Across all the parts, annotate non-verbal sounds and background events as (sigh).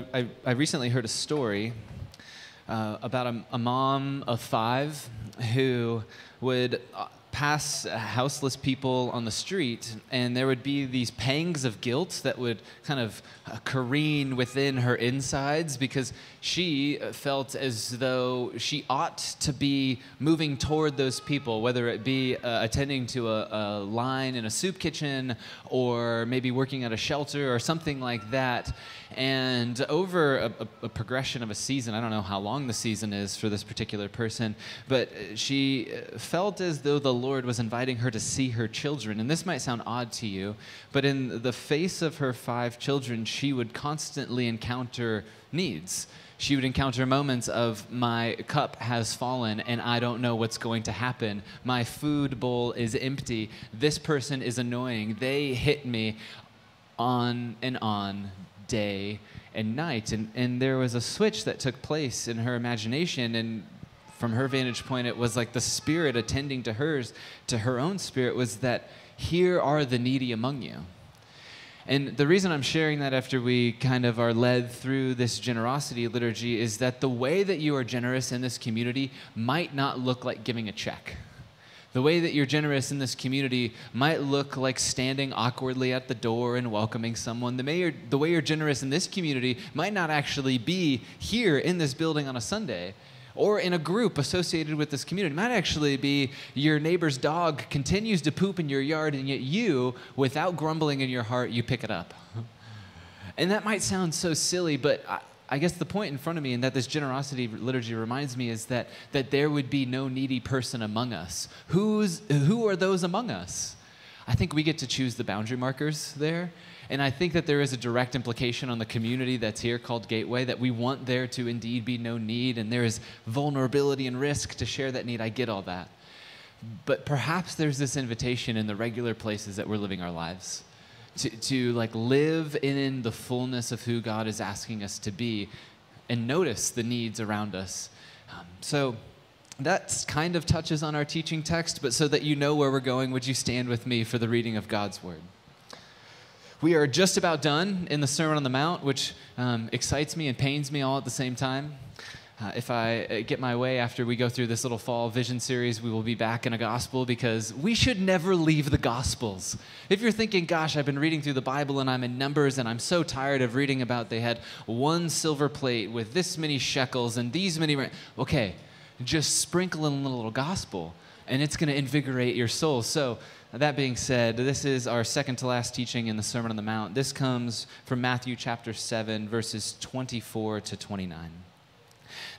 know, I, I, recently heard a story uh, about a, a mom of five who would uh, pass houseless people on the street, and there would be these pangs of guilt that would kind of uh, careen within her insides because she felt as though she ought to be moving toward those people, whether it be uh, attending to a, a line in a soup kitchen or maybe working at a shelter or something like that. And over a, a, a, progression of a season, I don't know how long the season is for this particular person, but she uh, felt as though the Lord was inviting her to see her children. And this might sound odd to you, but in the face of her five children, she would constantly encounter needs. She would encounter moments of, my cup has fallen and I don't know what's going to happen. My food bowl is empty. This person is annoying. They hit me on and on day and night. And, and there was a switch that took place in her imagination. And from her vantage point, it was like the spirit attending to hers, to her own spirit, was that here are the needy among you. And the reason I'm sharing that after we kind of are led through this generosity liturgy is that the way that you are generous in this community might not look like giving a check. The way that you're generous in this community might look like standing awkwardly at the door and welcoming someone. The, way the way you're generous in this community might not actually be here in this building on a Sunday or in a group associated with this community. It might actually be your neighbor's dog continues to poop in your yard, and yet you, without grumbling in your heart, you pick it up. And that might sound so silly, but I, I guess the point in front of me, and that this generosity liturgy reminds me, is that, that there would be no needy person among us. Who's, who are those among us? I think we get to choose the boundary markers there. And I think that there is a direct implication on the community that's here called Gateway that we want there to indeed be no need and there is vulnerability and risk to share that need. I get all that. But perhaps there's this invitation in the regular places that we're living our lives to, to like live in the fullness of who God is asking us to be and notice the needs around us. Um, so, that kind of touches on our teaching text, but so that you know where we're going, would you stand with me for the reading of God's word? We are just about done in the Sermon on the Mount, which um, excites me and pains me all at the same time. Uh, if I uh, get my way after we go through this little fall vision series, we will be back in a gospel because we should never leave the gospels. If you're thinking, gosh, I've been reading through the Bible and I'm in Numbers and I'm so tired of reading about they had one silver plate with this many shekels and these many. Okay, just sprinkle in a little gospel and it's going to invigorate your soul. So, that being said, this is our second to last teaching in the Sermon on the Mount. This comes from Matthew chapter 7, verses 24 to 29.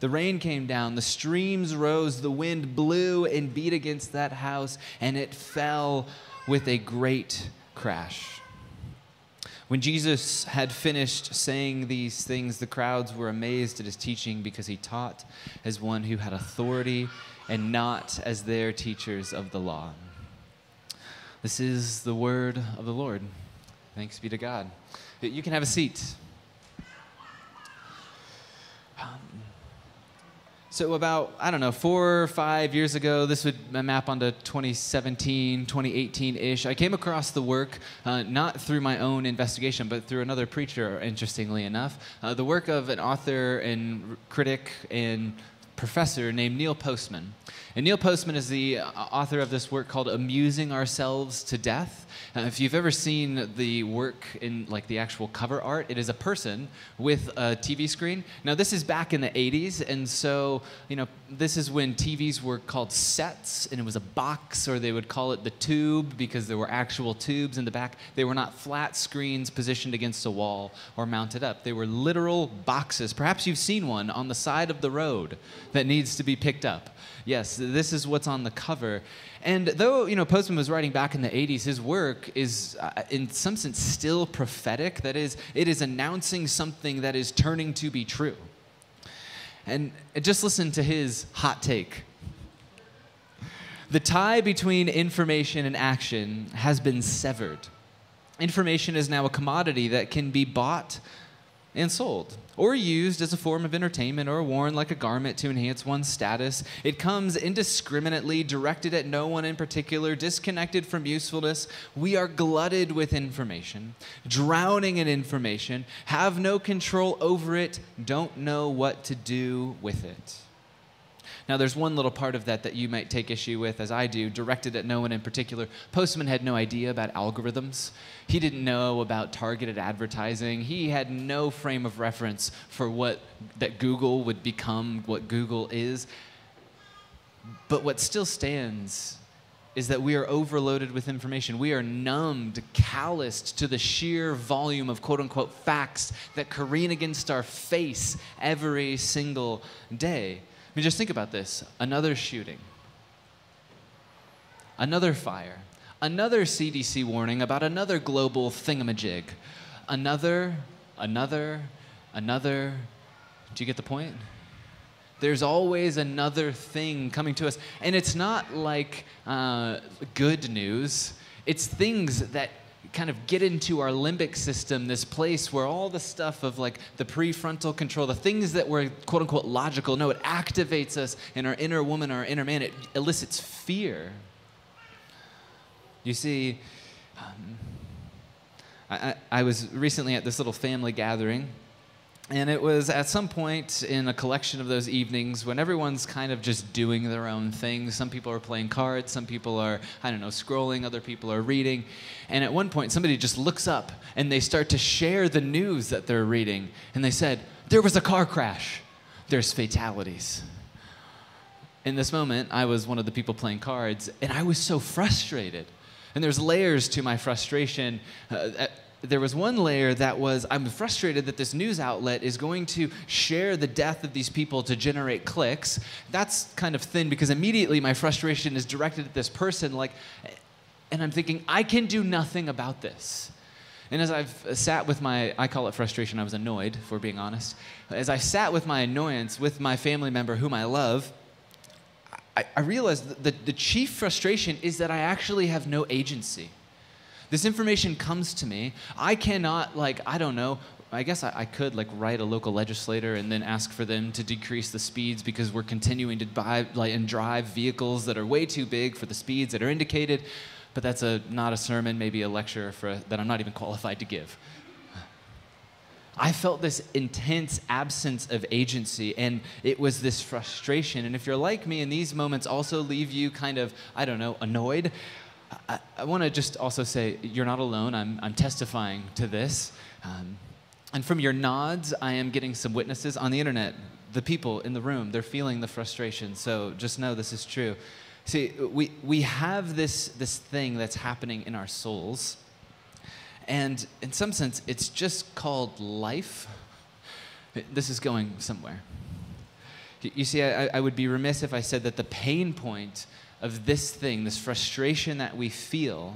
The rain came down, the streams rose, the wind blew and beat against that house, and it fell with a great crash. When Jesus had finished saying these things, the crowds were amazed at his teaching because he taught as one who had authority and not as their teachers of the law. This is the word of the Lord. Thanks be to God. You can have a seat. So, about, I don't know, four or five years ago, this would map onto 2017, 2018 ish. I came across the work, uh, not through my own investigation, but through another preacher, interestingly enough. Uh, the work of an author and critic and professor named Neil Postman. And Neil Postman is the uh, author of this work called Amusing Ourselves to Death. Uh, if you've ever seen the work in like the actual cover art, it is a person with a TV screen. Now this is back in the 80s, and so you know this is when TVs were called sets, and it was a box, or they would call it the tube because there were actual tubes in the back. They were not flat screens positioned against a wall or mounted up. They were literal boxes. Perhaps you've seen one on the side of the road that needs to be picked up. Yes, this is what's on the cover. And though, you know, Postman was writing back in the 80s, his work is, uh, in some sense, still prophetic. That is, it is announcing something that is turning to be true. And just listen to his hot take. The tie between information and action has been severed. Information is now a commodity that can be bought and sold, or used as a form of entertainment or worn like a garment to enhance one's status. It comes indiscriminately, directed at no one in particular, disconnected from usefulness. We are glutted with information, drowning in information, have no control over it, don't know what to do with it. Now, there's one little part of that that you might take issue with, as I do, directed at no one in particular. Postman had no idea about algorithms. He didn't know about targeted advertising. He had no frame of reference for what that Google would become, what Google is. But what still stands is that we are overloaded with information. We are numbed, calloused to the sheer volume of quote unquote facts that careen against our face every single day. I mean, just think about this another shooting, another fire, another CDC warning about another global thingamajig, another, another, another. Do you get the point? There's always another thing coming to us. And it's not like uh, good news, it's things that kind of get into our limbic system, this place where all the stuff of like the prefrontal control, the things that were quote unquote logical, no, it activates us in our inner woman, our inner man. It elicits fear. You see, um, I, I, I was recently at this little family gathering and it was at some point in a collection of those evenings when everyone's kind of just doing their own thing. Some people are playing cards, some people are, I don't know, scrolling, other people are reading. And at one point, somebody just looks up and they start to share the news that they're reading. And they said, There was a car crash, there's fatalities. In this moment, I was one of the people playing cards, and I was so frustrated. And there's layers to my frustration. Uh, there was one layer that was I'm frustrated that this news outlet is going to share the death of these people to generate clicks. That's kind of thin because immediately my frustration is directed at this person, like, and I'm thinking, I can do nothing about this. And as I've sat with my, I call it frustration, I was annoyed, for being honest. As I sat with my annoyance with my family member whom I love, I, I realized that the, the chief frustration is that I actually have no agency. This information comes to me. I cannot, like, I don't know, I guess I, I, could like write a local legislator and then ask for them to decrease the speeds because we're continuing to buy like and drive vehicles that are way too big for the speeds that are indicated. But that's a not a sermon, maybe a lecture for that I'm not even (laughs) qualified to give. I felt this intense absence of agency, and it was this frustration. And if you're like me, and these moments also leave you kind of, I don't know, annoyed, I, I want to just also say you're not alone. I'm, I'm testifying to this. Um, and from your nods, I am getting some witnesses on the internet. The people in the room, they're feeling the frustration. So just know this is true. See, we, we have this, this thing that's happening in our souls. And in some sense, it's just called life. This is going somewhere. You see, I, I would be remiss if I said that the pain point of this thing, this frustration that we feel,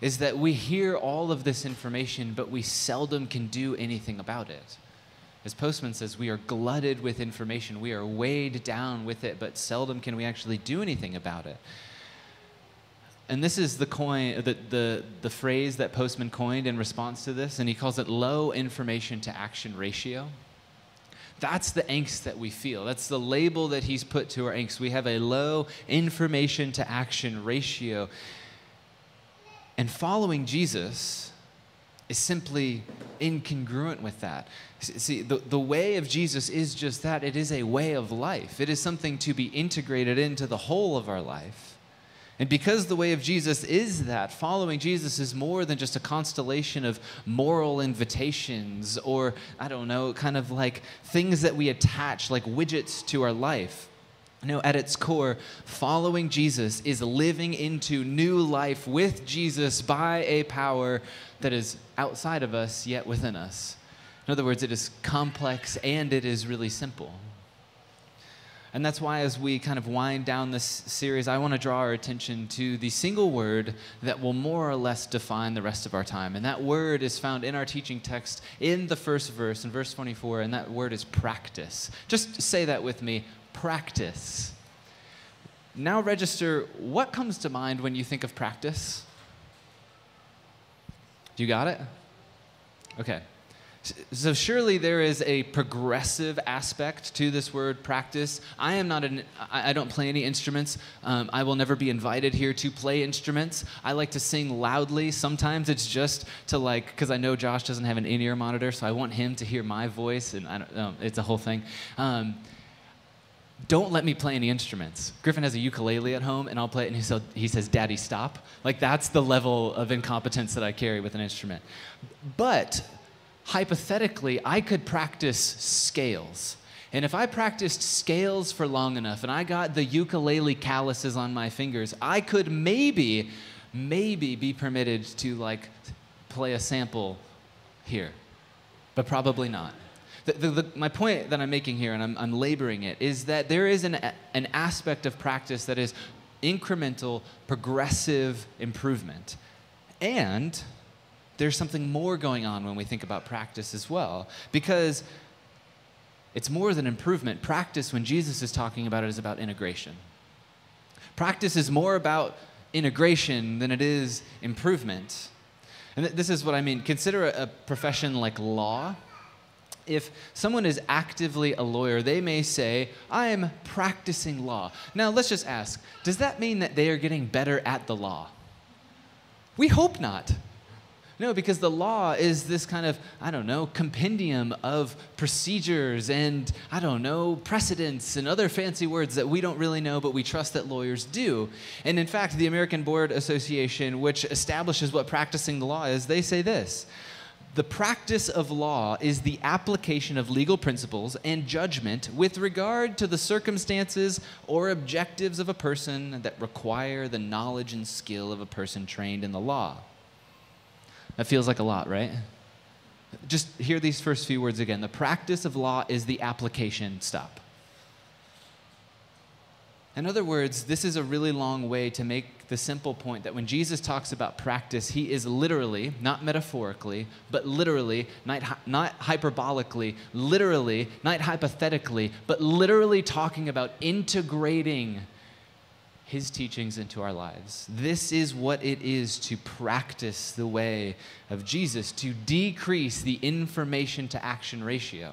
is that we hear all of this information, but we seldom can do anything about it. As Postman says, we are glutted with information. We are weighed down with it, but seldom can we actually do anything about it. And this is the coin, the, the, the phrase that Postman coined in response to this, and he calls it low information to action ratio. That's the angst that we feel. That's the label that he's put to our angst. We have a low information to action ratio. And following Jesus is simply incongruent with that. See, the, the way of Jesus is just that it is a way of life, it is something to be integrated into the whole of our life. And because the way of Jesus is that, following Jesus is more than just a constellation of moral invitations or, I don't know, kind of like things that we attach like widgets to our life. No, at its core, following Jesus is living into new life with Jesus by a power that is outside of us yet within us. In other words, it is complex and it is really simple. And that's why, as we kind of wind down this series, I want to draw our attention to the single word that will more or less define the rest of our time. And that word is found in our teaching text in the first verse, in verse 24, and that word is practice. Just say that with me practice. now register what comes to mind when you think of practice? Do you got it? Okay. So surely there is a progressive aspect to this word practice. I am not an. I don't play any instruments. Um, I will never be invited here to play instruments. I like to sing loudly. Sometimes it's just to like because I know Josh doesn't have an in-ear monitor, so I want him to hear my voice, and I don't. Um, it's a whole thing. Um, don't let me play any instruments. Griffin has a ukulele at home, and I'll play it, and he, he says, Daddy, stop. Like, that's the level of incompetence that I carry with an instrument. But hypothetically, I could practice scales. And if I practiced scales for long enough and I got the ukulele calluses on my fingers, I could maybe, maybe be permitted to like play a sample here, but probably not. The, the, the, my point that I'm making here, and I'm, I'm laboring it, is that there is an, an aspect of practice that is incremental, progressive improvement. And there's something more going on when we think about practice as well. Because it's more than improvement. Practice, when Jesus is talking about it, is about integration. Practice is more about integration than it is improvement. And th- this is what I mean. Consider a, a profession like law. If someone is actively a lawyer, they may say, I am practicing law. Now, let's just ask does that mean that they are getting better at the law? We hope not. No, because the law is this kind of, I don't know, compendium of procedures and, I don't know, precedents and other fancy words that we don't really know, but we trust that lawyers do. And in fact, the American Bar Association, which establishes what practicing the law is, they say this. The practice of law is the application of legal principles and judgment with regard to the circumstances or objectives of a person that require the knowledge and skill of a person trained in the law. That feels like a lot, right? Just hear these first few words again. The practice of law is the application. Stop. In other words, this is a really long way to make the simple point that when Jesus talks about practice, he is literally, not metaphorically, but literally, not, not hyperbolically, literally, not hypothetically, but literally talking about integrating his teachings into our lives. This is what it is to practice the way of Jesus, to decrease the information to action ratio.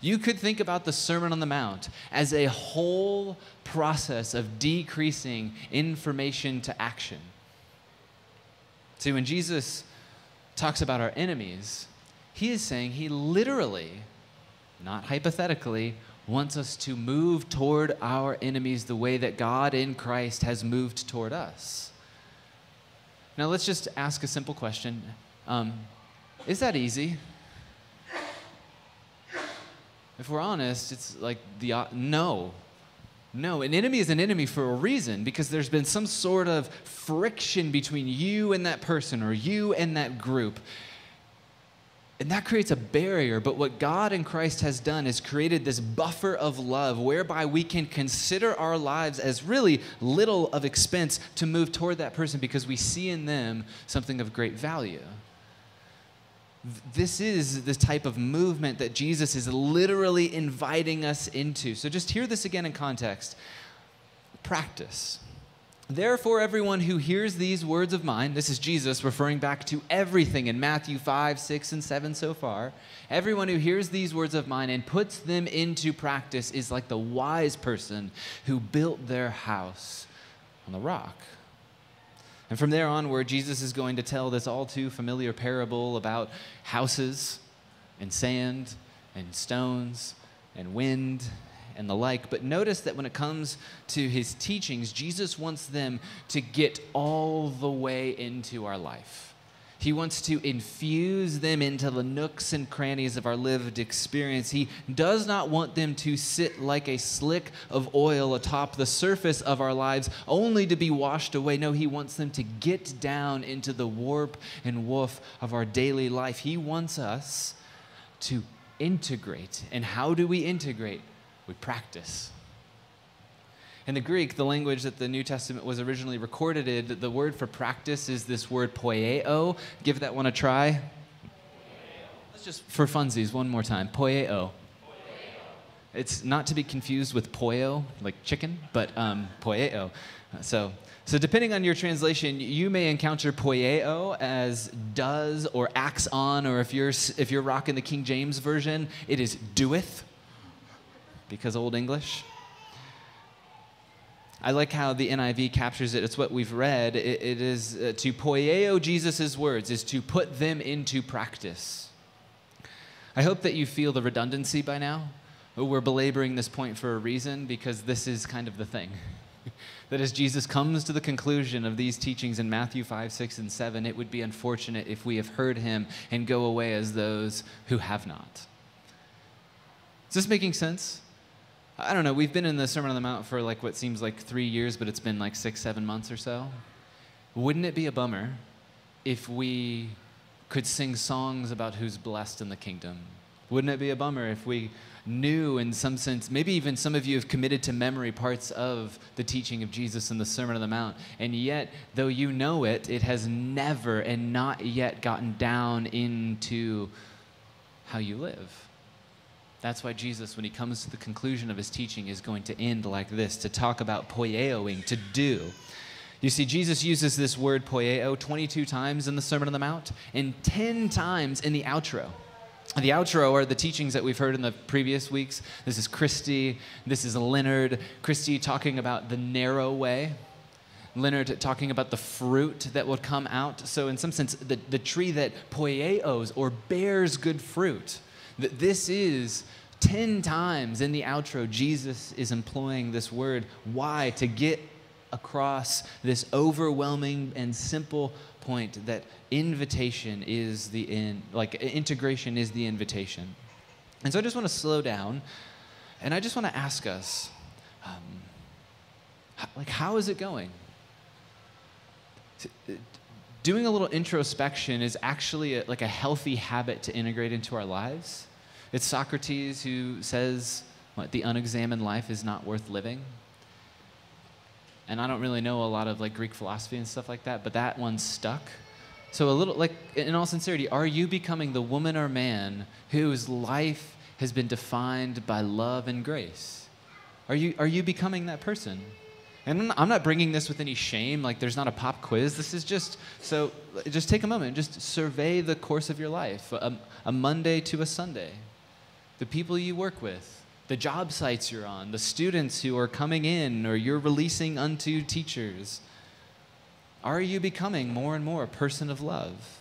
You could think about the Sermon on the Mount as a whole process of decreasing information to action. See, when Jesus talks about our enemies, he is saying he literally, not hypothetically, wants us to move toward our enemies the way that God in Christ has moved toward us. Now, let's just ask a simple question um, Is that easy? If we're honest, it's like the uh, no. No, an enemy is an enemy for a reason because there's been some sort of friction between you and that person or you and that group. And that creates a barrier. But what God in Christ has done is created this buffer of love whereby we can consider our lives as really little of expense to move toward that person because we see in them something of great value. This is the type of movement that Jesus is literally inviting us into. So just hear this again in context. Practice. Therefore, everyone who hears these words of mine, this is Jesus referring back to everything in Matthew 5, 6, and 7 so far. Everyone who hears these words of mine and puts them into practice is like the wise person who built their house on the rock. And from there onward, Jesus is going to tell this all too familiar parable about houses and sand and stones and wind and the like. But notice that when it comes to his teachings, Jesus wants them to get all the way into our life. He wants to infuse them into the nooks and crannies of our lived experience. He does not want them to sit like a slick of oil atop the surface of our lives only to be washed away. No, He wants them to get down into the warp and woof of our daily life. He wants us to integrate. And how do we integrate? We practice. In the Greek, the language that the New Testament was originally recorded in, the word for practice is this word poieo. Give that one a try. Let's just, for funsies, one more time. Poieo. It's not to be confused with pollo, like chicken, but um, poieo. So, so depending on your translation, you may encounter poieo as does or acts on, or if you're if you're rocking the King James version, it is doeth, because Old English. I like how the NIV captures it. It's what we've read. it, it is uh, to poieo Jesus' words, is to put them into practice. I hope that you feel the redundancy by now. We're belaboring this point for a reason because this is kind of the thing. (laughs) that as Jesus comes to the conclusion of these teachings in Matthew 5, 6, and 7, it would be unfortunate if we have heard him and go away as those who have not. Is this making sense? I don't know. We've been in the Sermon on the Mount for like what seems like three years, but it's been like six, seven months or so. Wouldn't it be a bummer if we could sing songs about who's blessed in the kingdom? Wouldn't it be a bummer if we knew, in some sense, maybe even some of you have committed to memory parts of the teaching of Jesus in the Sermon on the Mount, and yet, though you know it, it has never and not yet gotten down into how you live? That's why Jesus, when he comes to the conclusion of his teaching, is going to end like this to talk about poieoing, to do. You see, Jesus uses this word poieo 22 times in the Sermon on the Mount and 10 times in the outro. The outro are the teachings that we've heard in the previous weeks. This is Christy, this is Leonard. Christy talking about the narrow way, Leonard talking about the fruit that will come out. So, in some sense, the, the tree that poieos or bears good fruit. That this is 10 times in the outro, Jesus is employing this word. Why? To get across this overwhelming and simple point that invitation is the in, like integration is the invitation. And so I just want to slow down and I just want to ask us, um, like, how is it going? Doing a little introspection is actually a, like a healthy habit to integrate into our lives. It's Socrates who says, what, the unexamined life is not worth living. And I don't really know a lot of like Greek philosophy and stuff like that, but that one stuck. So a little like in all sincerity, are you becoming the woman or man whose life has been defined by love and grace? Are you are you becoming that person? And I'm not bringing this with any shame, like there's not a pop quiz. This is just, so just take a moment, and just survey the course of your life, a, a Monday to a Sunday. The people you work with, the job sites you're on, the students who are coming in or you're releasing unto teachers. Are you becoming more and more a person of love?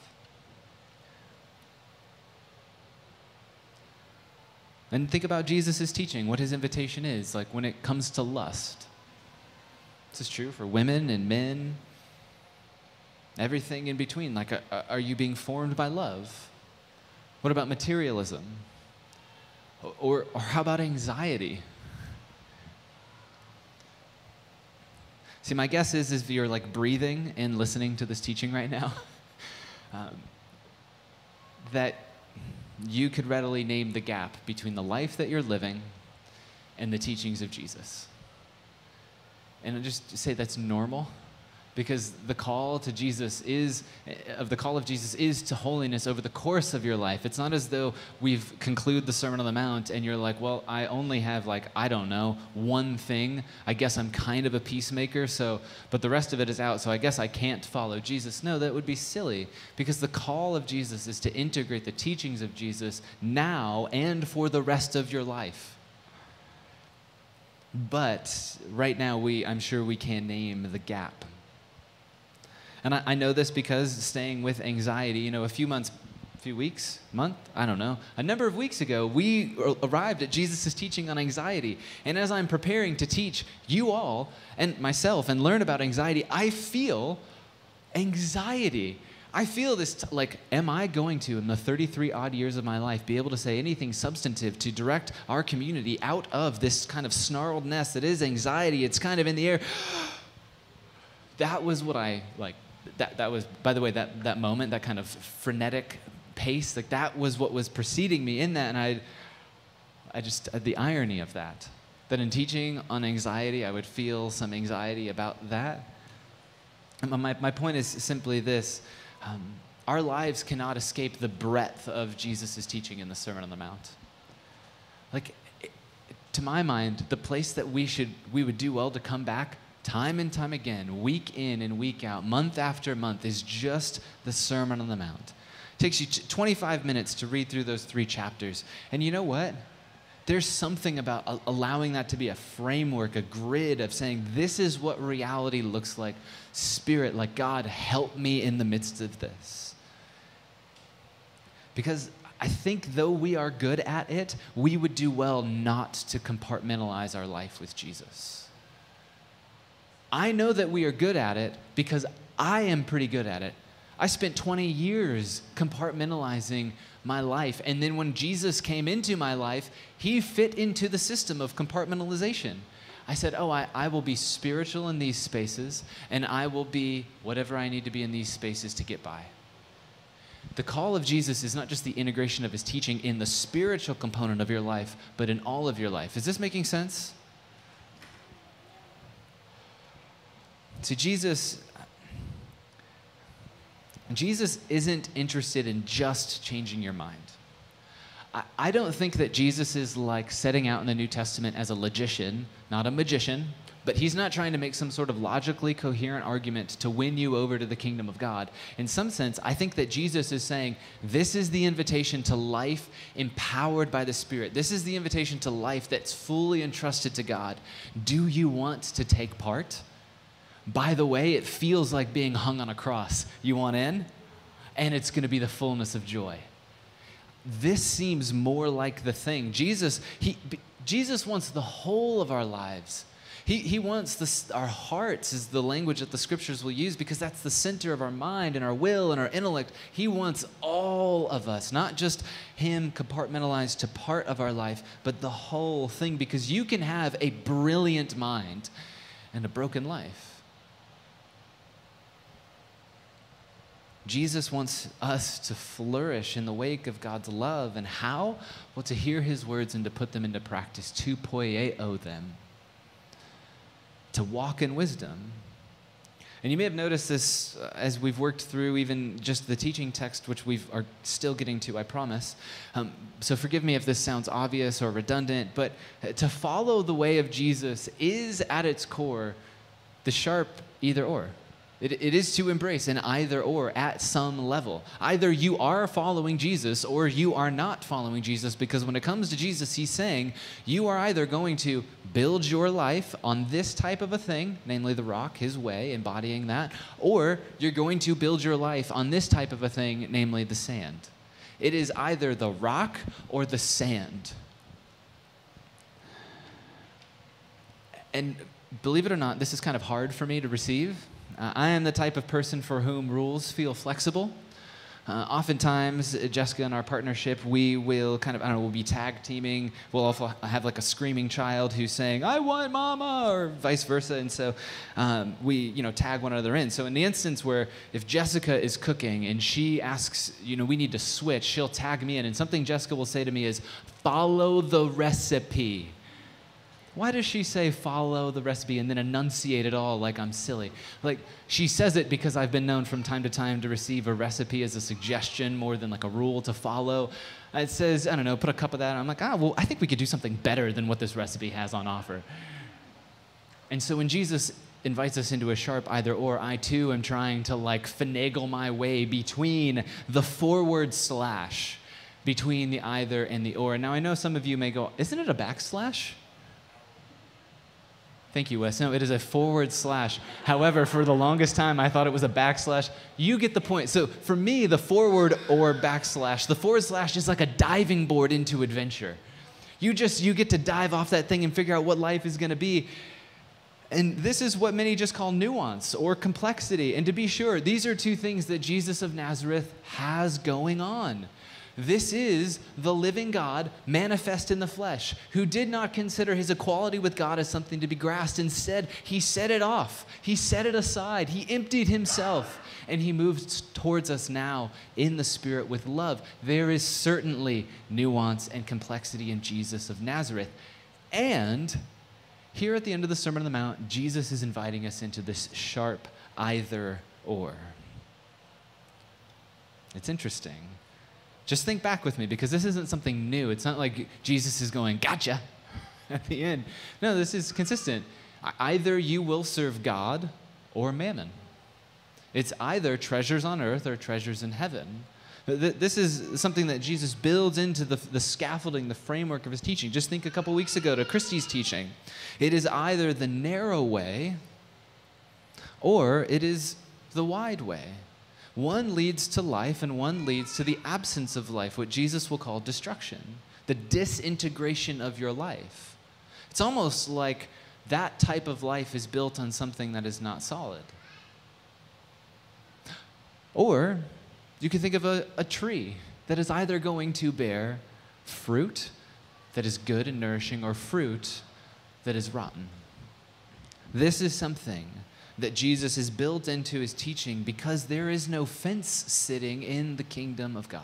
And think about Jesus' teaching, what his invitation is, like when it comes to lust. This is true for women and men, everything in between. Like, are you being formed by love? What about materialism? Or, or how about anxiety? See, my guess is, is if you're like breathing and listening to this teaching right now, (laughs) um, that you could readily name the gap between the life that you're living and the teachings of Jesus. And just say that's normal because the call to Jesus is of the call of Jesus is to holiness over the course of your life. It's not as though we've conclude the Sermon on the Mount and you're like, well, I only have like I don't know one thing. I guess I'm kind of a peacemaker, so but the rest of it is out, so I guess I can't follow Jesus. No, that would be silly because the call of Jesus is to integrate the teachings of Jesus now and for the rest of your life. But right now, we, I'm sure we can name the gap. And I, I know this because staying with anxiety, you know, a few months few weeks, month, I don't know. A number of weeks ago, we arrived at Jesus' teaching on anxiety. And as I'm preparing to teach you all and myself and learn about anxiety, I feel anxiety. I feel this t- like, am I going to, in the 33 odd years of my life, be able to say anything substantive to direct our community out of this kind of snarled nest that is anxiety? It's kind of in the air. (gasps) that was what I like. That, that was, by the way, that, that moment, that kind of frenetic pace, like that was what was preceding me in that. And I, I just, uh, the irony of that, that in teaching on anxiety, I would feel some anxiety about that. My, my point is simply this um, our lives cannot escape the breadth of Jesus' teaching in the Sermon on the Mount. Like, to my mind, the place that we should we would do well to come back time and time again, week in and week out, month after month, is just the Sermon on the Mount. It takes you 25 minutes to read through those three chapters. And you know what? There's something about allowing that to be a framework, a grid of saying, this is what reality looks like. Spirit, like God, help me in the midst of this. Because I think though we are good at it, we would do well not to compartmentalize our life with Jesus. I know that we are good at it because I am pretty good at it. I spent 20 years compartmentalizing my life. And then when Jesus came into my life, he fit into the system of compartmentalization. I said, Oh, I, I will be spiritual in these spaces, and I will be whatever I need to be in these spaces to get by. The call of Jesus is not just the integration of his teaching in the spiritual component of your life, but in all of your life. Is this making sense? See, Jesus, Jesus isn't interested in just changing your mind. I, I don't think that Jesus is like setting out in the New Testament as a logician, not a magician, but he's not trying to make some sort of logically coherent argument to win you over to the kingdom of God. In some sense, I think that Jesus is saying, This is the invitation to life empowered by the Spirit. This is the invitation to life that's fully entrusted to God. Do you want to take part? By the way, it feels like being hung on a cross. You want in? And it's going to be the fullness of joy. This seems more like the thing. Jesus, he, Jesus wants the whole of our lives he, he wants this, our hearts, is the language that the scriptures will use because that's the center of our mind and our will and our intellect. He wants all of us, not just Him compartmentalized to part of our life, but the whole thing because you can have a brilliant mind and a broken life. Jesus wants us to flourish in the wake of God's love. And how? Well, to hear his words and to put them into practice, to poieo them to walk in wisdom. And you may have noticed this uh, as we've worked through even just the teaching text, which we are still getting to, I promise. Um, so forgive me if this sounds obvious or redundant, but uh, to follow the way of Jesus is at its core the sharp either or. It, it is to embrace an either or at some level. Either you are following Jesus or you are not following Jesus, because when it comes to Jesus, he's saying you are either going to build your life on this type of a thing, namely the rock, his way, embodying that, or you're going to build your life on this type of a thing, namely the sand. It is either the rock or the sand. And believe it or not, this is kind of hard for me to receive uh, I am the type of person for whom rules feel flexible. Uh, oftentimes, Jessica and our partnership, we will kind of, I don't know, we'll be tag teaming. We'll also have like a screaming child who's saying, I want mama, or vice versa. And so um, we, you know, tag one another in. So in the instance where if Jessica is cooking and she asks, you know, we need to switch, she'll tag me in. And something Jessica will say to me is, follow the recipe. Why does she say follow the recipe and then enunciate it all like I'm silly? Like, she says it because I've been known from time to time to receive a recipe as a suggestion more than like a rule to follow. It says, I don't know, put a cup of that. I'm like, ah, well, I think we could do something better than what this recipe has on offer. And so when Jesus invites us into a sharp either or, I too am trying to like finagle my way between the forward slash, between the either and the or. Now I know some of you may go, isn't it a backslash? Thank you, Wes. No, it is a forward slash. However, for the longest time, I thought it was a backslash. You get the point. So for me, the forward or backslash, the forward slash is like a diving board into adventure. You just you get to dive off that thing and figure out what life is going to be. And this is what many just call nuance or complexity. And to be sure, these are two things that Jesus of Nazareth has going on. This is the living God manifest in the flesh, who did not consider his equality with God as something to be grasped. Instead, he set it off, he set it aside, he emptied himself, and he moves towards us now in the Spirit with love. There is certainly nuance and complexity in Jesus of Nazareth. And here at the end of the Sermon on the Mount, Jesus is inviting us into this sharp either or. It's interesting. Just think back with me because this isn't something new. It's not like Jesus is going, gotcha. (laughs) at the end. No, this is consistent. Either you will serve God or mammon. It's either treasures on earth or treasures in heaven. This is something that Jesus builds into the, the scaffolding, the framework of his teaching. Just think a couple weeks ago to Christie's teaching. It is either the narrow way or it is the wide way. One leads to life and one leads to the absence of life, what Jesus will call destruction, the disintegration of your life. It's almost like that type of life is built on something that is not solid. Or you can think of a, a tree that is either going to bear fruit that is good and nourishing or fruit that is rotten. This is something that Jesus is built into his teaching because there is no fence sitting in the kingdom of God.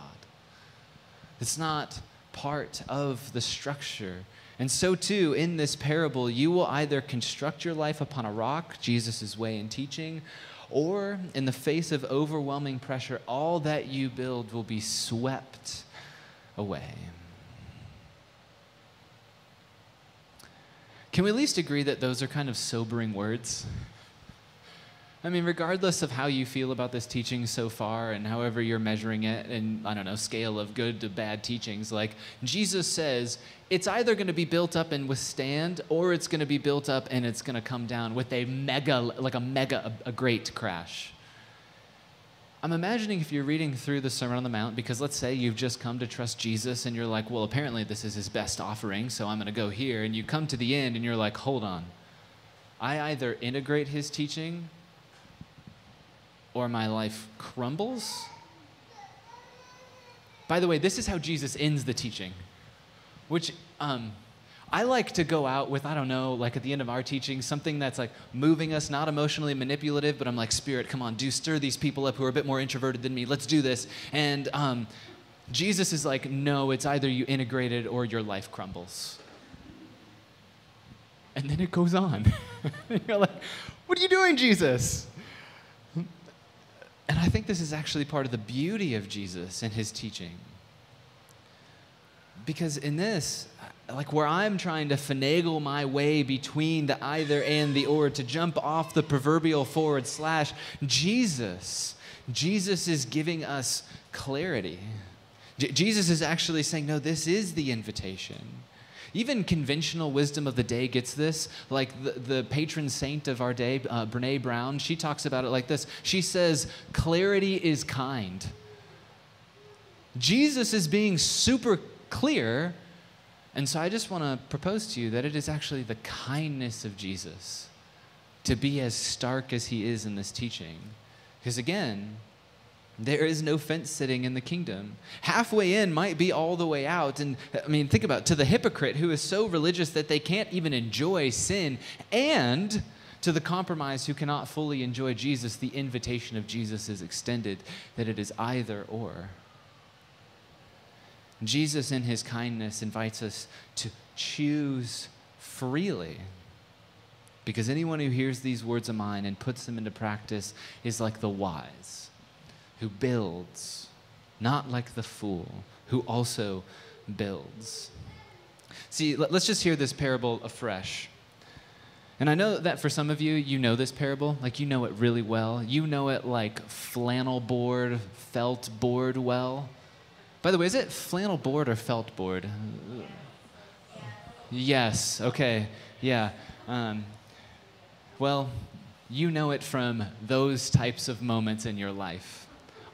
It's not part of the structure. And so, too, in this parable, you will either construct your life upon a rock, Jesus' way in teaching, or in the face of overwhelming pressure, all that you build will be swept away. Can we at least agree that those are kind of sobering words? I mean, regardless of how you feel about this teaching so far and however you're measuring it and I don't know, scale of good to bad teachings, like Jesus says, it's either going to be built up and withstand or it's going to be built up and it's going to come down with a mega, like a mega, a, a great crash. I'm imagining if you're reading through the Sermon on the Mount, because let's say you've just come to trust Jesus and you're like, well, apparently this is his best offering, so I'm going to go here. And you come to the end and you're like, hold on. I either integrate his teaching or my life crumbles. By the way, this is how Jesus ends the teaching, which um, I like to go out with, I don't know, like at the end of our teaching, something that's like moving us, not emotionally manipulative, but I'm like, Spirit, come on, do stir these people up who are a bit more introverted than me. Let's do this. And um, Jesus is like, no, it's either you integrate it or your life crumbles. And then it goes on. (laughs) You're like, what are you doing, Jesus? And I think this is actually part of the beauty of Jesus and his teaching. Because in this, like where I'm trying to finagle my way between the either and the or to jump off the proverbial forward slash, Jesus, Jesus is giving us clarity. J- Jesus is actually saying, no, this is the invitation. Even conventional wisdom of the day gets this. Like the, the patron saint of our day, uh, Brene Brown, she talks about it like this. She says, Clarity is kind. Jesus is being super clear. And so I just want to propose to you that it is actually the kindness of Jesus to be as stark as he is in this teaching. Because again, there is no fence sitting in the kingdom. Halfway in might be all the way out. And I mean, think about it, to the hypocrite who is so religious that they can't even enjoy sin, and to the compromise who cannot fully enjoy Jesus, the invitation of Jesus is extended that it is either or. Jesus, in his kindness, invites us to choose freely. Because anyone who hears these words of mine and puts them into practice is like the wise who builds, not like the fool who also builds. See, let's just hear this parable afresh. And I know that for some of you, you know this parable, like you know it really well. You know it like flannel board, felt board well. By the way, is it flannel board or felt board? Yes, okay, yeah. Um, well, you know it from those types of moments in your life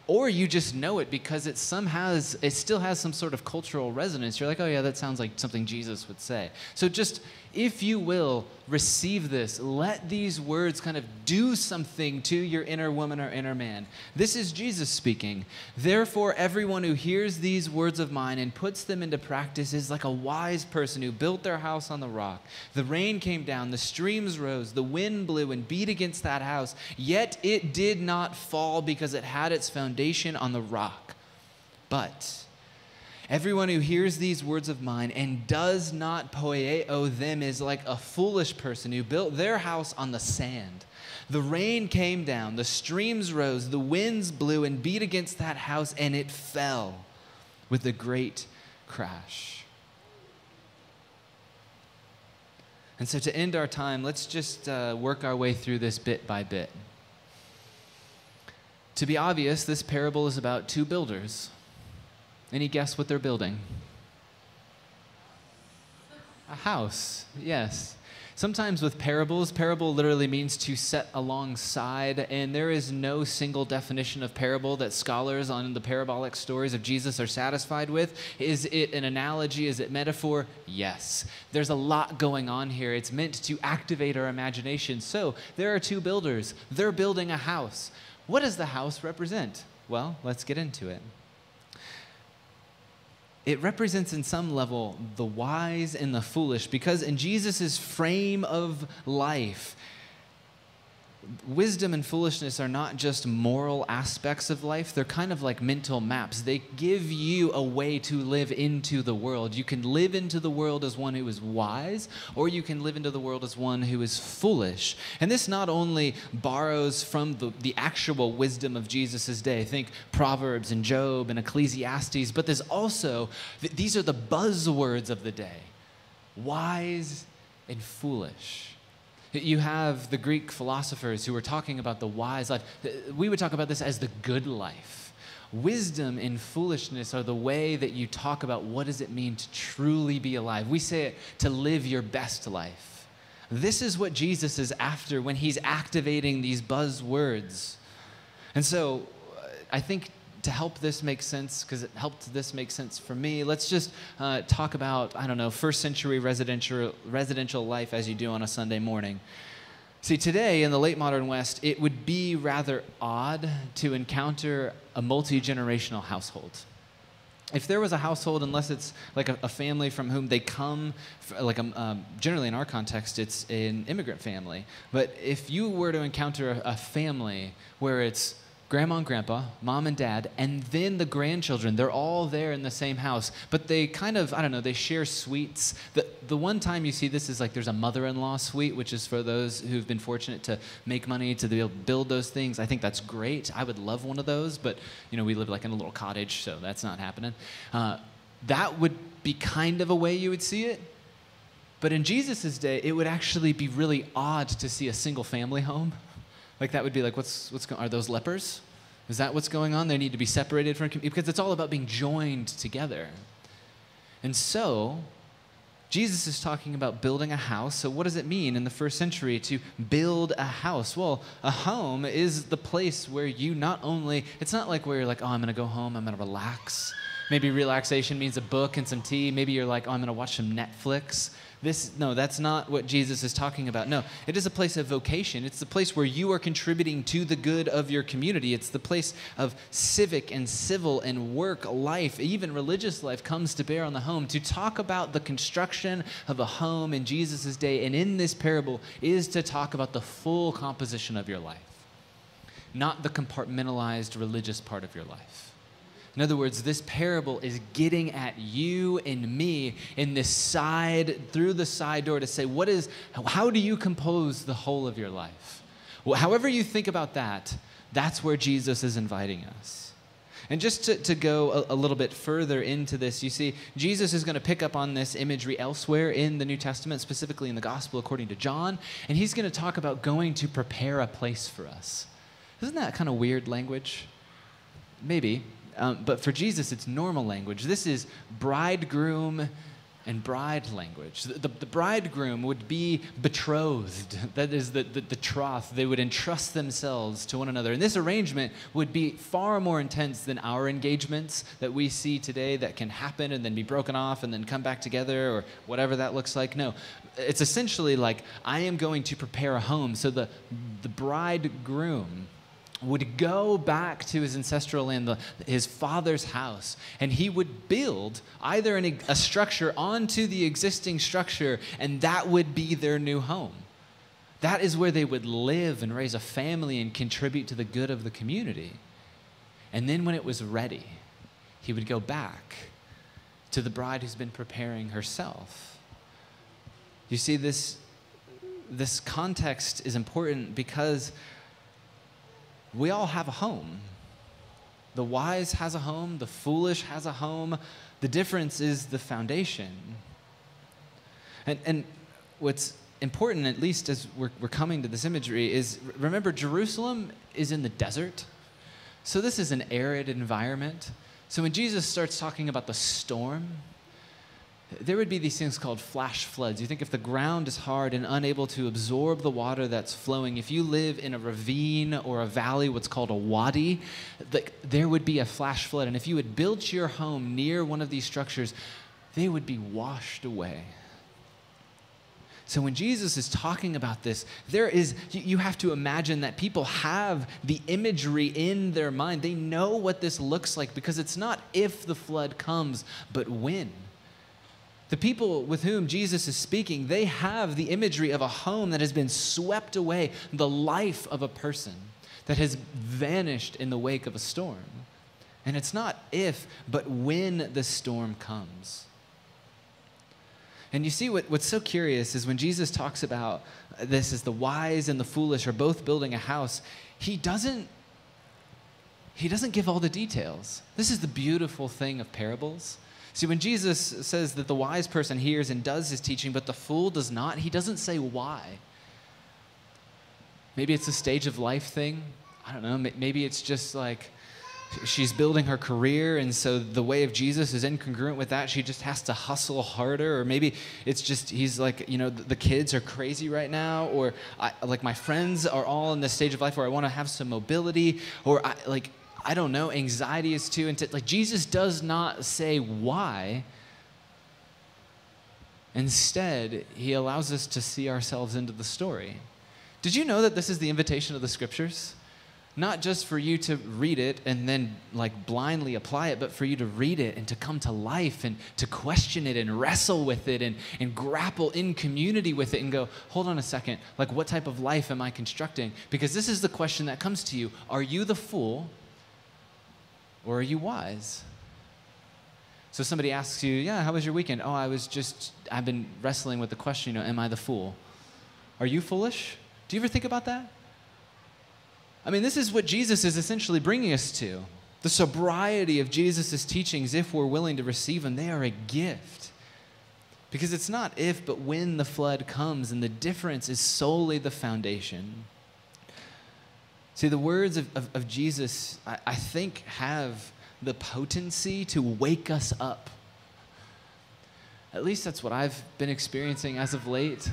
or you just know it because it somehow has, it still has some sort of cultural resonance. You're like, oh yeah, that sounds like something Jesus would say. So just if you will, receive this. Let these words kind of do something to your inner woman or inner man. This is Jesus speaking. Therefore, everyone who hears these words of mine and puts them into practice is like a wise person who built their house on the rock. The rain came down, the streams rose, the wind blew and beat against that house, yet it did not fall because it had its foundation on the rock. But Everyone who hears these words of mine and does not poieo them is like a foolish person who built their house on the sand. The rain came down, the streams rose, the winds blew and beat against that house, and it fell with a great crash. And so, to end our time, let's just uh, work our way through this bit by bit. To be obvious, this parable is about two builders. Any guess what they're building? A house, yes. Sometimes with parables, parable literally means to set alongside, and there is no single definition of parable that scholars on the parabolic stories of Jesus are satisfied with. Is it an analogy? Is it metaphor? Yes. There's a lot going on here. It's meant to activate our imagination. So there are two builders, they're building a house. What does the house represent? Well, let's get into it it represents in some level the wise and the foolish because in Jesus' frame of life, wisdom and foolishness are not just moral aspects of life, they're kind of like mental maps. They give you a way to live into the world. You can live into the world as one who is wise, or you can live into the world as one who is foolish. And this not only borrows from the, the actual wisdom of Jesus' day, think Proverbs and Job and Ecclesiastes, but there's also, these are the buzzwords of the day wise and foolish. You have the Greek philosophers who were talking about the wise life. We would talk about this as the good life. Wisdom and foolishness are the way that you talk about what does it mean to truly be alive. We say it to live your best life. This is what Jesus is after when he's activating these buzzwords. And so uh, I think to help this make sense, because it helped this make sense for me, let's just uh, talk about, I don't know, first century residential, residential life as you do on a Sunday morning. See, today in the late modern West, it would be rather odd to encounter a multi generational household. If there was a household, unless it's like a, a family from whom they come, like a, um, um, generally in our context, it's an immigrant family. But if you were to encounter a, a family where it's grandma and grandpa, mom and dad, and then the grandchildren. They're all there in the same house, but they kind of, I don't know, they share suites. The, the one time you see this is like there's a mother in law suite, which is for those who've been fortunate to make money to be able to build those things. I think that's great. I would love one of those, but, you know, we live like in a little cottage, so that's not happening. Uh, that would be kind of a way you would see it. But in Jesus' day, it would actually be really odd to see a single family home like that would be like, what's what's going? Are those lepers? Is that what's going on? They need to be separated from because it's all about being joined together. And so, Jesus is talking about building a house. So, what does it mean in the first century to build a house? Well, a home is the place where you not only, it's not like where you're like, oh, I'm going to go home, I'm going to relax. Maybe relaxation means a book and some tea. Maybe you're like, oh, I'm going to watch some Netflix. This, no, that's not what Jesus is talking about. No, it is a place of vocation. It's the place where you are contributing to the good of your community. It's the place of civic and civil and work life, even religious life comes to bear on the home. To talk about the construction of a home in Jesus' day and in this parable is to talk about the full composition of your life, not the compartmentalized religious part of your life. In other words, this parable is getting at you and me in this side, through the side door to say, what is, how do you compose the whole of your life? Well, however you think about that, that's where Jesus is inviting us. And just to, to go a, a, little bit further into this, you see, Jesus is going to pick up on this imagery elsewhere in the New Testament, specifically in the Gospel according to John, and he's going to talk about going to prepare a place for us. Isn't that kind of weird language? Maybe. Um, but for Jesus, it's normal language. This is bridegroom and bride language. The, the, bridegroom would be betrothed. That is the, the, the troth. They would entrust themselves to one another. And this arrangement would be far more intense than our engagements that we see today that can happen and then be broken off and then come back together or whatever that looks like. No, it's essentially like I am going to prepare a home. So the, the bridegroom would go back to his ancestral land, the, his father's house, and he would build either an, a structure onto the existing structure, and that would be their new home. That is where they would live and raise a family and contribute to the good of the community. And then when it was ready, he would go back to the bride who's been preparing herself. You see, this, this context is important because we all have a home. The wise has a home, the foolish has a home. The difference is the foundation. And, and what's important, at least as we're, we're coming to this imagery, is remember, Jerusalem is in the desert. So this is an arid environment. So when Jesus starts talking about the storm, there would be these things called flash floods. You think if the ground is hard and unable to absorb the water that's flowing, if you live in a ravine or a valley, what's called a wadi, there would be a flash flood. And if you had built your home near one of these structures, they would be washed away. So when Jesus is talking about this, there is, you have to imagine that people have the imagery in their mind. They know what this looks like because it's not if the flood comes, but when. The people with whom Jesus is speaking, they have the imagery of a home that has been swept away, the life of a person that has vanished in the wake of a storm. And it's not if, but when the storm comes. And you see, what, what's so curious is when Jesus talks about this as the wise and the foolish are both building a house, he doesn't, he doesn't give all the details. This is the beautiful thing of parables See, when Jesus says that the wise person hears and does his teaching, but the fool does not, he doesn't say why. Maybe it's a stage of life thing. I don't know. Maybe it's just like she's building her career, and so the way of Jesus is incongruent with that. She just has to hustle harder. Or maybe it's just he's like, you know, the kids are crazy right now, or I, like my friends are all in this stage of life where I want to have some mobility, or I, like I don't know, anxiety is too intense. Like Jesus does not say why. Instead, he allows us to see ourselves into the story. Did you know that this is the invitation of the scriptures? Not just for you to read it and then like blindly apply it, but for you to read it and to come to life and to question it and wrestle with it and, and grapple in community with it and go, hold on a second, like what type of life am I constructing? Because this is the question that comes to you Are you the fool or are you wise? So somebody asks you, Yeah, how was your weekend? Oh, I was just, I've been wrestling with the question, you know, am I the fool? Are you foolish? Do you ever think about that? I mean, this is what Jesus is essentially bringing us to. The sobriety of Jesus' teachings, if we're willing to receive them, they are a gift. Because it's not if, but when the flood comes, and the difference is solely the foundation. See, the words of, of, of Jesus, I, I think, have the potency to wake us up. At least that's what I've been experiencing as of late.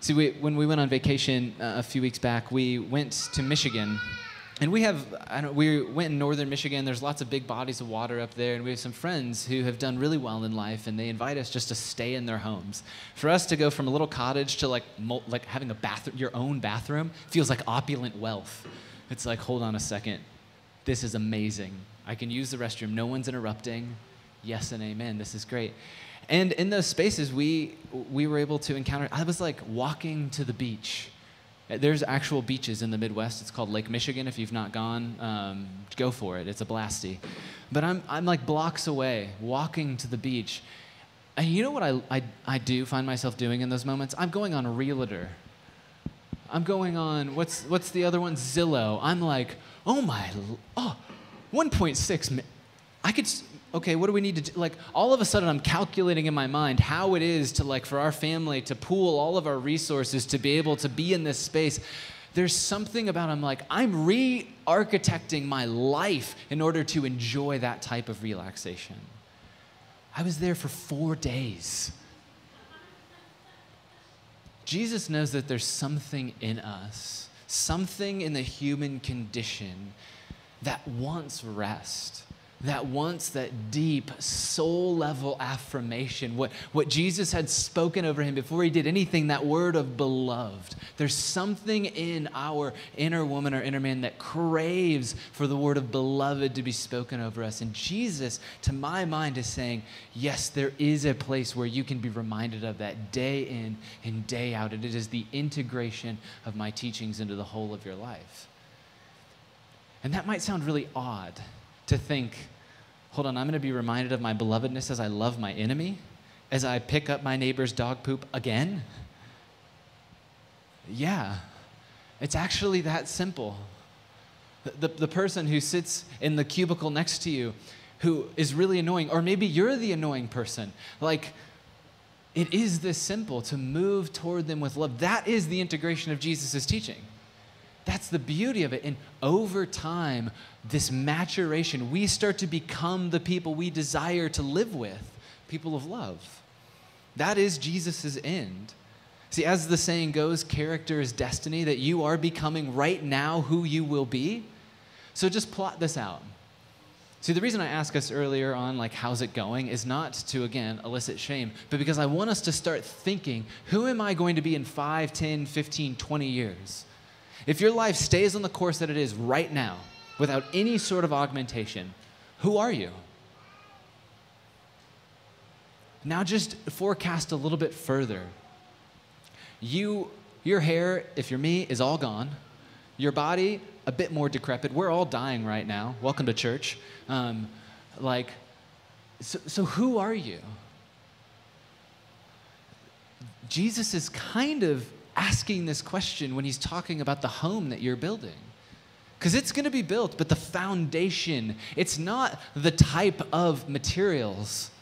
See, we, when we went on vacation uh, a few weeks back, we went to Michigan and we have, we went in northern Michigan. There's lots of big bodies of water up there, and we have some friends who have done really well in life, and they invite us just to stay in their homes. For us to go from a little cottage to like, like having a bathroom, your own bathroom, feels like opulent wealth. It's like, hold on a second, this is amazing. I can use the restroom. No one's interrupting. Yes and amen. This is great. And in those spaces, we we were able to encounter. I was like walking to the beach there's actual beaches in the Midwest. It's called Lake Michigan. If you've not gone, um, go for it. It's a blasty. But I'm, I'm like blocks away, walking to the beach. And you know what I, I, I do find myself doing in those moments? I'm going on Realtor. I'm going on, what's, what's the other one? Zillow. I'm like, oh my, oh, 1.6. I could, okay, what do we need to do? Like, all of a sudden, I'm calculating in my mind how it is to, like, for our family to pool all of our resources to be able to be in this space. There's something about, I'm like, I'm re architecting my life in order to enjoy that type of relaxation. I was there for four days. Jesus knows that there's something in us, something in the human condition that wants rest that wants that deep soul level affirmation, what, what Jesus had spoken over him before he did anything, that word of beloved. There's something in our inner woman or inner man that craves for the word of beloved to be spoken over us. And Jesus, to my mind, is saying, yes, there is a place where you can be reminded of that day in and day out. And it is the integration of my teachings into the whole of your life. And that might sound really odd to think, hold on, I'm going to be reminded of my belovedness as I love my enemy, as I pick up my neighbor's dog poop again? Yeah, it's actually that simple. The, the, person who sits in the cubicle next to you who is really annoying, or maybe you're the annoying person. Like, It is this simple to move toward them with love. That is the integration of Jesus' teaching. That's the beauty of it. And over time, this maturation, we start to become the people we desire to live with, people of love. That is Jesus' end. See, as the saying goes, character is destiny, that you are becoming right now who you will be. So just plot this out. See, the reason I asked us earlier on, like, how's it going, is not to, again, elicit shame, but because I want us to start thinking, who am I going to be in 5, 10, 15, 20 years? If your life stays on the course that it is right now, without any sort of augmentation, who are you? Now just forecast a little bit further. You, your hair, if you're me, is all gone. Your body, a bit more decrepit. We're all dying right now. Welcome to church. Um, like, so, so who are you? Jesus is kind of asking this question when he's talking about the home that you're building. Because it's going to be built, but the foundation, it's not the type of materials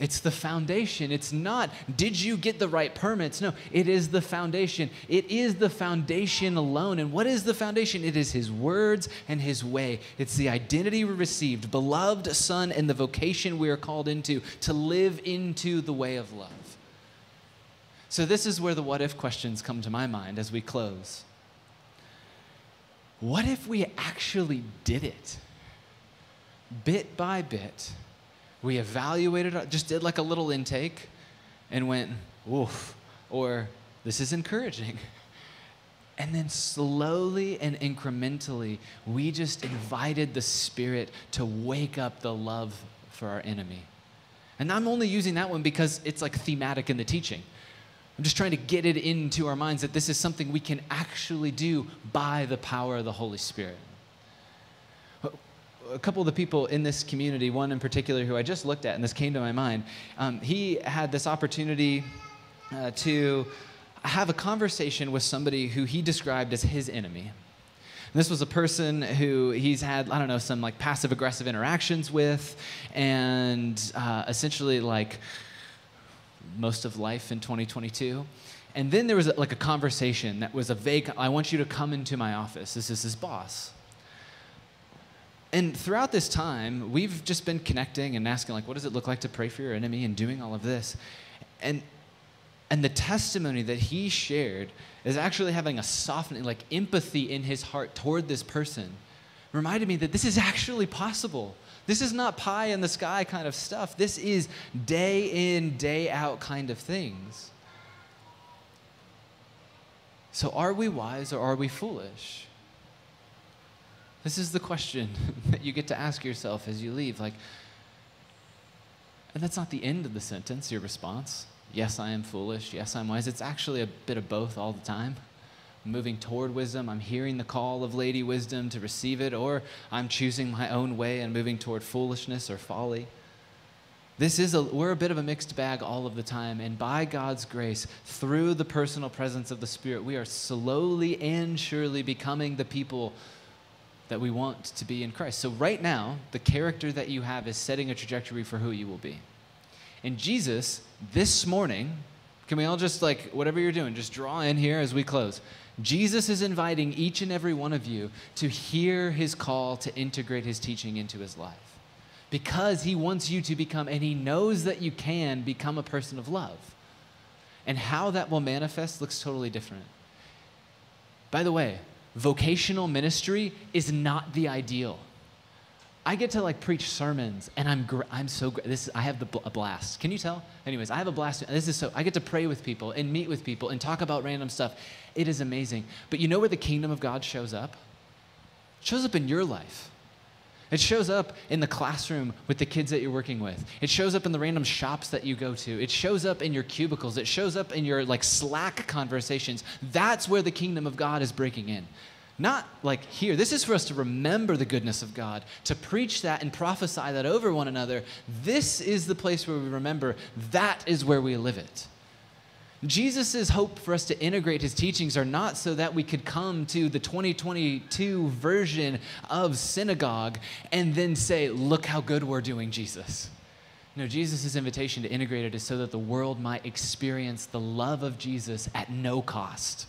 it's the foundation. It's not, did you get the right permits? No, it is the foundation. It is the foundation alone. And what is the foundation? It is His words and His way. It's the identity we received, beloved Son, and the vocation we are called into to live into the way of love. So, this is where the what if questions come to my mind as we close. What if we actually did it? Bit by bit we evaluated, just did like a little intake and went, oof, or this is encouraging. And then slowly and incrementally, we just invited the Spirit to wake up the love for our enemy. And I'm only using that one because it's like thematic in the teaching. I'm just trying to get it into our minds that this is something we can actually do by the power of the Holy Spirit a couple of the people in this community, one in particular who I just looked at and this came to my mind, um, he had this opportunity uh, to have a conversation with somebody who he described as his enemy. This was a person who he's had, I don't know, some like passive aggressive interactions with, and uh, essentially like most of life in 2022. And then there was like a conversation that was a vague, I want you to come into my office. This is his boss and throughout this time, we've just been connecting and asking, like, what does it look like to pray for your enemy and doing all of this? And and the testimony that he shared is actually having a softening, like empathy in his heart toward this person, reminded me that this is actually possible. This is not pie in the sky kind of stuff. This is day in, day out kind of things. So, are we wise or are we foolish? This is the question (laughs) that you get to ask yourself as you leave. Like, and that's not the end of the sentence, your response. Yes, I am foolish. Yes, I'm wise. It's actually a bit of both all the time. I'm moving toward wisdom. I'm hearing the call of Lady Wisdom to receive it, or I'm choosing my own way and moving toward foolishness or folly. This is a, we're a bit of a mixed bag all of the time. And by God's grace, through the personal presence of the Spirit, we are slowly and surely becoming the people that we want to be in Christ. So, right now, the character that you have is setting a trajectory for who you will be. And Jesus, this morning, can we all just like, whatever you're doing, just draw in here as we close. Jesus is inviting each and every one of you to hear his call to integrate his teaching into his life. Because he wants you to become, and he knows that you can become a person of love. And how that will manifest looks totally different. By the way, vocational ministry is not the ideal. I get to like preach sermons, and I'm gr- I'm so gr- this is, I have the bl- a blast. Can you tell? Anyways, I have a blast. This is so I get to pray with people and meet with people and talk about random stuff. It is amazing. But you know where the kingdom of God shows up? It shows up in your life. It shows up in the classroom with the kids that you're working with. It shows up in the random shops that you go to. It shows up in your cubicles. It shows up in your like Slack conversations. That's where the kingdom of God is breaking in. Not like here. This is for us to remember the goodness of God, to preach that and prophesy that over one another. This is the place where we remember that is where we live it. Jesus' hope for us to integrate his teachings are not so that we could come to the 2022 version of synagogue and then say, Look how good we're doing, Jesus. No, Jesus' invitation to integrate it is so that the world might experience the love of Jesus at no cost.